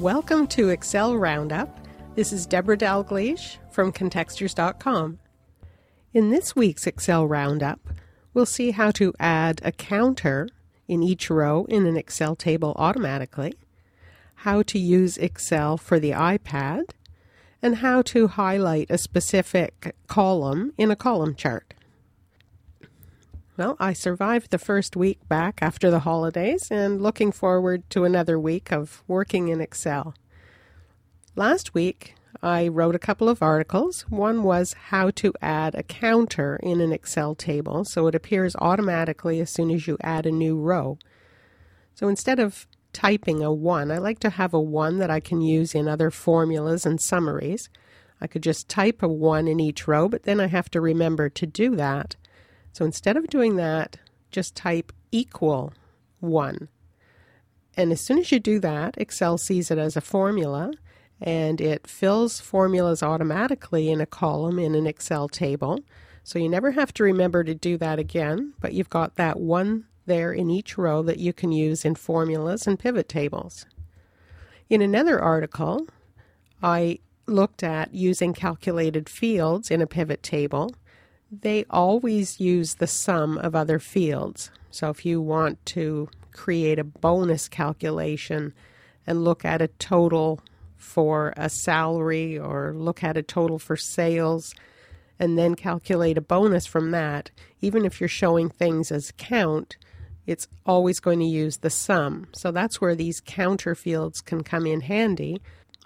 Welcome to Excel Roundup. This is Debra Dalgleish from Contextures.com. In this week's Excel Roundup, we'll see how to add a counter in each row in an Excel table automatically, how to use Excel for the iPad, and how to highlight a specific column in a column chart. Well, I survived the first week back after the holidays and looking forward to another week of working in Excel. Last week, I wrote a couple of articles. One was how to add a counter in an Excel table so it appears automatically as soon as you add a new row. So instead of typing a 1, I like to have a 1 that I can use in other formulas and summaries. I could just type a 1 in each row, but then I have to remember to do that. So instead of doing that, just type equal 1. And as soon as you do that, Excel sees it as a formula and it fills formulas automatically in a column in an Excel table. So you never have to remember to do that again, but you've got that one there in each row that you can use in formulas and pivot tables. In another article, I looked at using calculated fields in a pivot table they always use the sum of other fields. So if you want to create a bonus calculation and look at a total for a salary or look at a total for sales and then calculate a bonus from that, even if you're showing things as count, it's always going to use the sum. So that's where these counter fields can come in handy.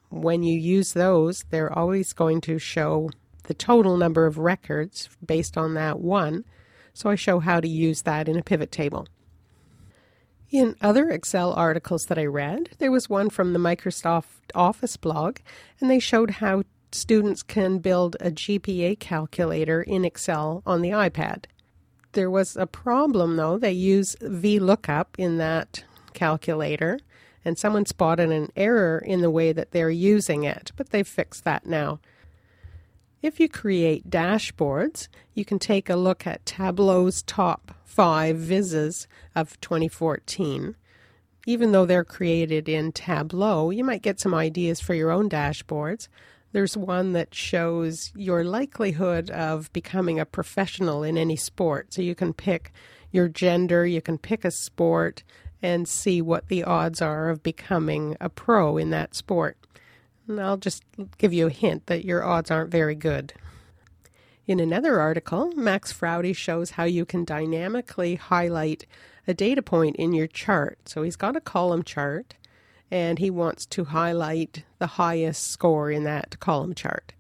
When you use those, they're always going to show the total number of records based on that one, so I show how to use that in a pivot table. In other Excel articles that I read, there was one from the Microsoft Office blog, and they showed how students can build a GPA calculator in Excel on the iPad. There was a problem though, they use VLOOKUP in that calculator, and someone spotted an error in the way that they're using it, but they've fixed that now. If you create dashboards, you can take a look at Tableau's top five vizzes of 2014. Even though they're created in Tableau, you might get some ideas for your own dashboards. There's one that shows your likelihood of becoming a professional in any sport. So you can pick your gender, you can pick a sport, and see what the odds are of becoming a pro in that sport. I'll just give you a hint that your odds aren't very good. In another article, Max Fraude shows how you can dynamically highlight a data point in your chart. So he's got a column chart and he wants to highlight the highest score in that column chart.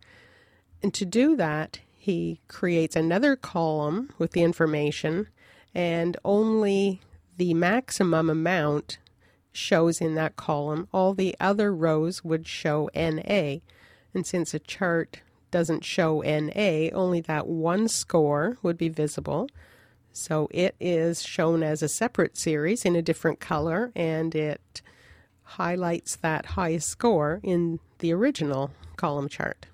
And to do that, he creates another column with the information and only the maximum amount shows in that column. All the other rows would show NA. And since a chart doesn't show NA, only that one score would be visible. So it is shown as a separate series in a different color and it highlights that highest score in the original column chart.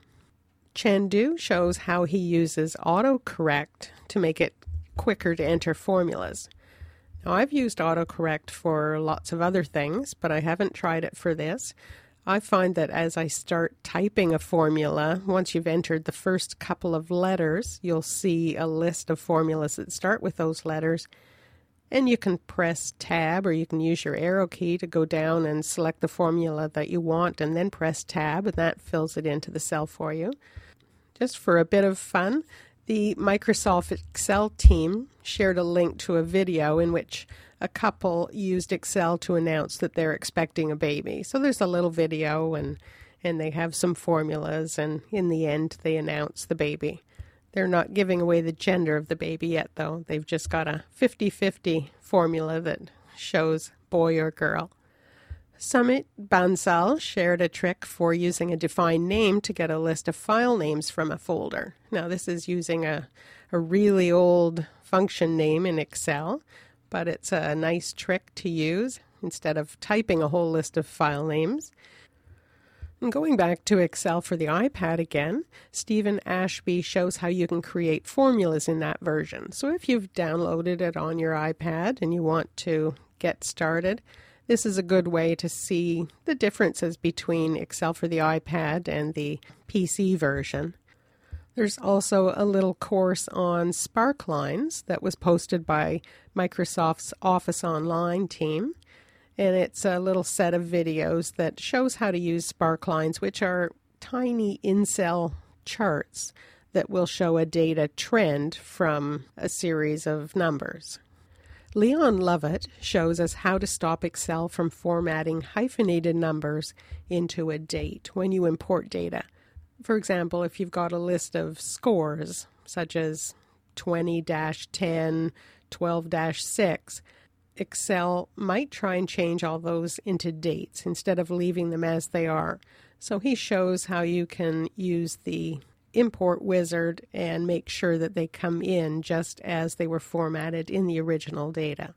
Chandoo shows how he uses autocorrect to make it quicker to enter formulas. Now, I've used autocorrect for lots of other things, but I haven't tried it for this. I find that as I start typing a formula, once you've entered the first couple of letters, you'll see a list of formulas that start with those letters. And you can press tab or you can use your arrow key to go down and select the formula that you want and then press tab, and that fills it into the cell for you. Just for a bit of fun, the Microsoft Excel team shared a link to a video in which a couple used Excel to announce that they're expecting a baby. So there's a little video and and they have some formulas and in the end they announce the baby. They're not giving away the gender of the baby yet though. They've just got a 50-50 formula that shows boy or girl. Sumit Bansal shared a trick for using a defined name to get a list of file names from a folder. Now, this is using a, a really old function name in Excel, but it's a nice trick to use instead of typing a whole list of file names. And going back to Excel for the iPad again, Stephen Ashby shows how you can create formulas in that version. So if you've downloaded it on your iPad and you want to get started, This is a good way to see the differences between Excel for the iPad and the PC version. There's also a little course on Sparklines that was posted by Microsoft's Office Online team. And it's a little set of videos that shows how to use Sparklines, which are tiny in cell charts that will show a data trend from a series of numbers. Leon Lovett shows us how to stop Excel from formatting hyphenated numbers into a date when you import data. For example, if you've got a list of scores, such as 20 10, 12 6, Excel might try and change all those into dates instead of leaving them as they are. So he shows how you can use the import wizard and make sure that they come in just as they were formatted in the original data.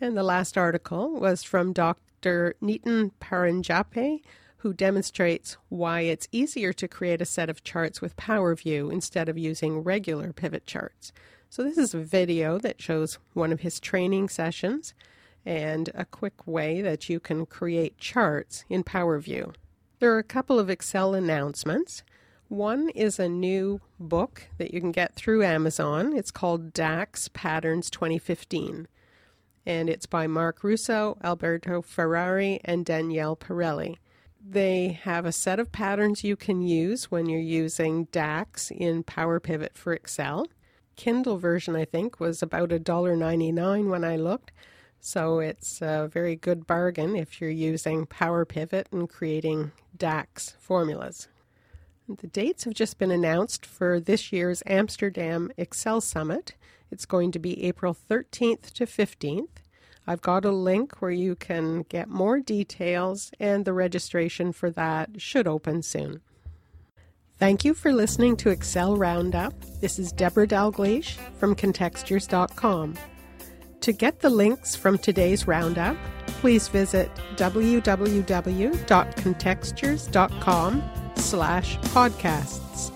And the last article was from Dr. Nitin Paranjape, who demonstrates why it's easier to create a set of charts with PowerView instead of using regular pivot charts. So, this is a video that shows one of his training sessions and a quick way that you can create charts in PowerView. There are a couple of Excel announcements. One is a new book that you can get through Amazon. It's called DAX Patterns 2015. And it's by Marco Russo, Alberto Ferrari, and Daniele Perilli. They have a set of patterns you can use when you're using DAX in Power Pivot for Excel. Kindle version, I think, was about $1.99 when I looked. So it's a very good bargain if you're using Power Pivot and creating DAX formulas. The dates have just been announced for this year's Amsterdam Excel Summit. It's going to be April 13th to 15th. I've got a link where you can get more details, and the registration for that should open soon. Thank you for listening to Excel Roundup. This is Debra Dalgleish from Contextures.com. To get the links from today's roundup, please visit www.contextures.com slash podcasts.